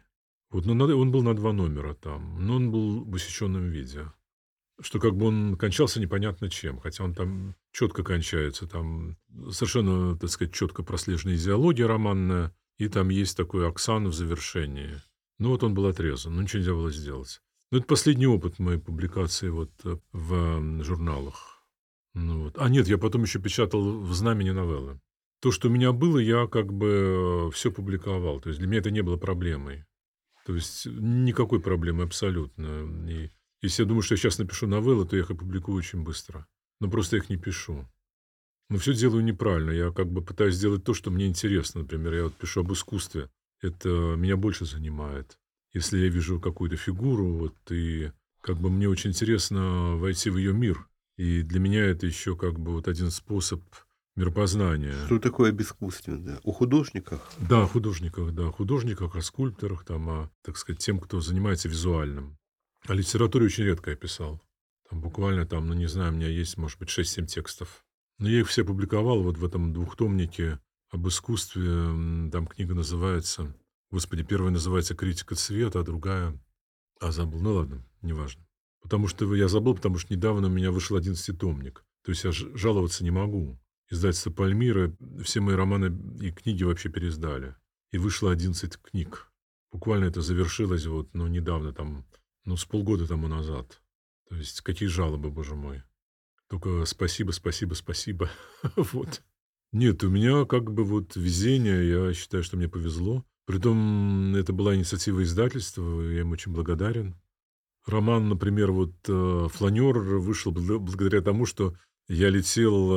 Speaker 3: Вот, но он был на два номера там, но он был в усеченном виде что как бы он кончался непонятно чем, хотя он там четко кончается, там совершенно, так сказать, четко прослежена идеология романная, и там есть такой Оксан в завершении. Ну вот он был отрезан, ну ничего нельзя было сделать. Ну это последний опыт моей публикации вот э, в журналах. Ну, вот. А нет, я потом еще печатал в «Знамени» новеллы. То, что у меня было, я как бы все публиковал. То есть для меня это не было проблемой. То есть никакой проблемы абсолютно. И если я думаю, что я сейчас напишу новеллы, то я их опубликую очень быстро. Но просто я их не пишу. Но все делаю неправильно. Я как бы пытаюсь сделать то, что мне интересно. Например, я вот пишу об искусстве. Это меня больше занимает. Если я вижу какую-то фигуру, вот, и как бы мне очень интересно войти в ее мир. И для меня это еще как бы вот один способ миропознания.
Speaker 2: Что такое бескусственно? О художниках?
Speaker 3: Да, о художниках, да. О художниках, о скульпторах, там, о, так сказать, тем, кто занимается визуальным. О литературе очень редко я писал. Там буквально, там, ну не знаю, у меня есть, может быть, 6-7 текстов. Но я их все публиковал вот в этом двухтомнике об искусстве. Там книга называется... Господи, первая называется «Критика цвета», а другая... А, забыл. Ну ладно, неважно. Потому что я забыл, потому что недавно у меня вышел одиннадцатитомник. То есть я жаловаться не могу. Издательство «Пальмира» все мои романы и книги вообще переиздали. И вышло 11 книг. Буквально это завершилось вот, ну, недавно, там, ну, с полгода тому назад. То есть какие жалобы, боже мой. Только спасибо, спасибо, спасибо. вот. Нет, у меня как бы вот везение, я считаю, что мне повезло. Притом это была инициатива издательства, я им очень благодарен. Роман, например, вот э, «Фланер» вышел благодаря тому, что я летел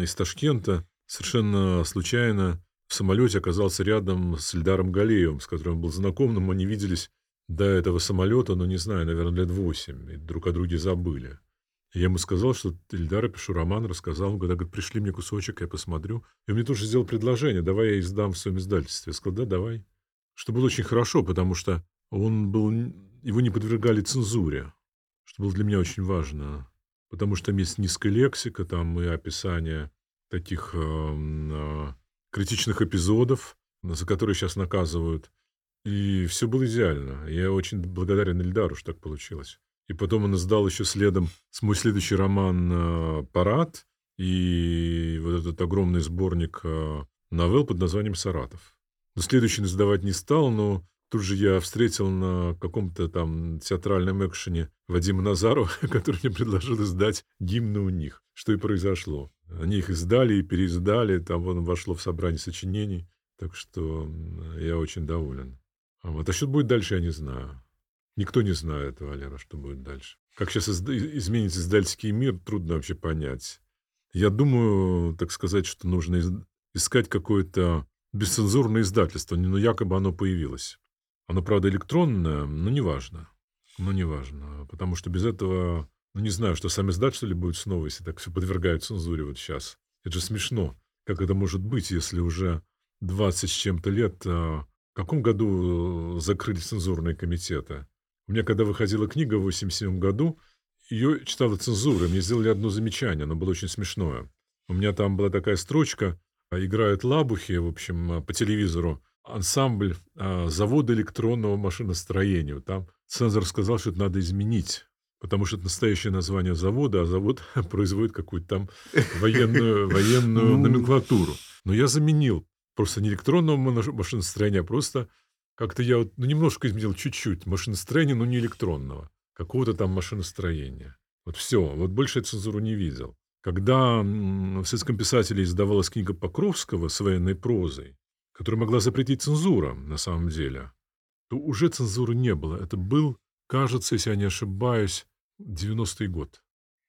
Speaker 3: э, из Ташкента совершенно случайно в самолете оказался рядом с Эльдаром Галеевым, с которым был знаком, но мы не виделись до этого самолета, ну, не знаю, наверное, лет восемь, и друг о друге забыли. я ему сказал, что Ильдара пишу роман, рассказал. Он когда говорит, пришли мне кусочек, я посмотрю. И он мне тоже сделал предложение, давай я издам в своем издательстве. Я сказал, да, давай. Что было очень хорошо, потому что он был, его не подвергали цензуре, что было для меня очень важно. Потому что там есть низкая лексика, там и описание таких э, э, критичных эпизодов, за которые сейчас наказывают. И все было идеально. Я очень благодарен Ильдару, что так получилось. И потом он издал еще следом мой следующий роман э, «Парад» и вот этот огромный сборник э, новелл под названием «Саратов». Но следующий издавать не стал, но тут же я встретил на каком-то там театральном экшене Вадима Назарова, который мне предложил издать гимны у них, что и произошло. Они их издали и переиздали, там он вошло в собрание сочинений, так что я очень доволен. А вот. А что будет дальше, я не знаю. Никто не знает, Валера, что будет дальше. Как сейчас изменится издательский мир, трудно вообще понять. Я думаю, так сказать, что нужно искать какое-то бесцензурное издательство, но якобы оно появилось. Оно, правда, электронное, но неважно. Но неважно, потому что без этого Ну, не знаю, что сами издать, что ли, будет снова, если так все подвергают цензуре вот сейчас. Это же смешно. Как это может быть, если уже 20 с чем-то лет... А, в каком году э, закрыли цензурные комитеты? У меня, когда выходила книга в 87 году, ее читала цензура, мне сделали одно замечание, оно было очень смешное. У меня там была такая строчка, а, играют лабухи, в общем, по телевизору, ансамбль завода электронного машиностроения. Там цензор сказал, что это надо изменить потому что это настоящее название завода, а завод производит какую-то там военную, военную ну. номенклатуру. Но я заменил просто не электронного машиностроения, а просто как-то я вот, ну, немножко изменил чуть-чуть машиностроения, но не электронного, какого-то там машиностроения. Вот все, вот больше я цензуру не видел. Когда в советском писателе издавалась книга Покровского с военной прозой, которую могла запретить цензура на самом деле, то уже цензуры не было. Это был, кажется, если я не ошибаюсь, 90-й год.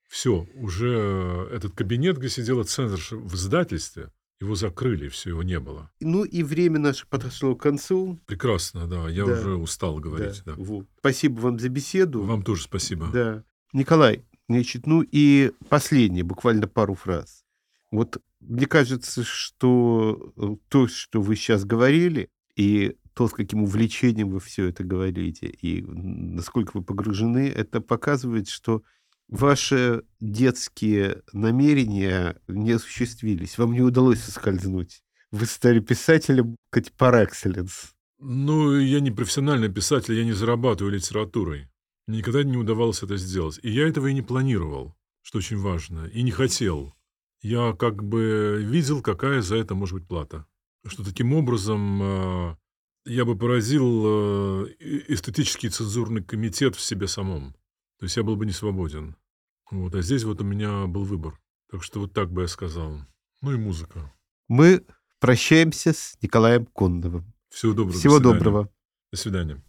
Speaker 3: Все, уже этот кабинет, где сидела цензорша в издательстве, его закрыли, все, его не было.
Speaker 2: Ну и время наше подошло к концу.
Speaker 3: Прекрасно, да, я да. уже устал говорить. Да.
Speaker 2: Да. Спасибо вам за беседу.
Speaker 3: Вам тоже спасибо.
Speaker 2: Да. Николай, значит, ну и последнее, буквально пару фраз. Вот мне кажется, что э, то, что вы сейчас говорили, и то, с каким увлечением вы все это говорите, и насколько вы погружены, это показывает, что ваши детские намерения не осуществились. Вам не удалось соскользнуть. Вы стали писателем, как par excellence.
Speaker 3: Ну, я не профессиональный писатель, я не зарабатываю литературой. Мне никогда не удавалось это сделать. И я этого и не планировал, что очень важно, и не хотел. Я как бы видел, какая за это может быть плата. Что таким образом а, я бы поразил э, эстетический цензурный комитет в себе самом. То есть я был бы не свободен. Вот, а здесь вот у меня был выбор. Так что вот так бы я сказал. Ну и музыка.
Speaker 2: Мы прощаемся с Николаем Конновым.
Speaker 3: Всего доброго.
Speaker 2: Всего до доброго.
Speaker 3: До свидания.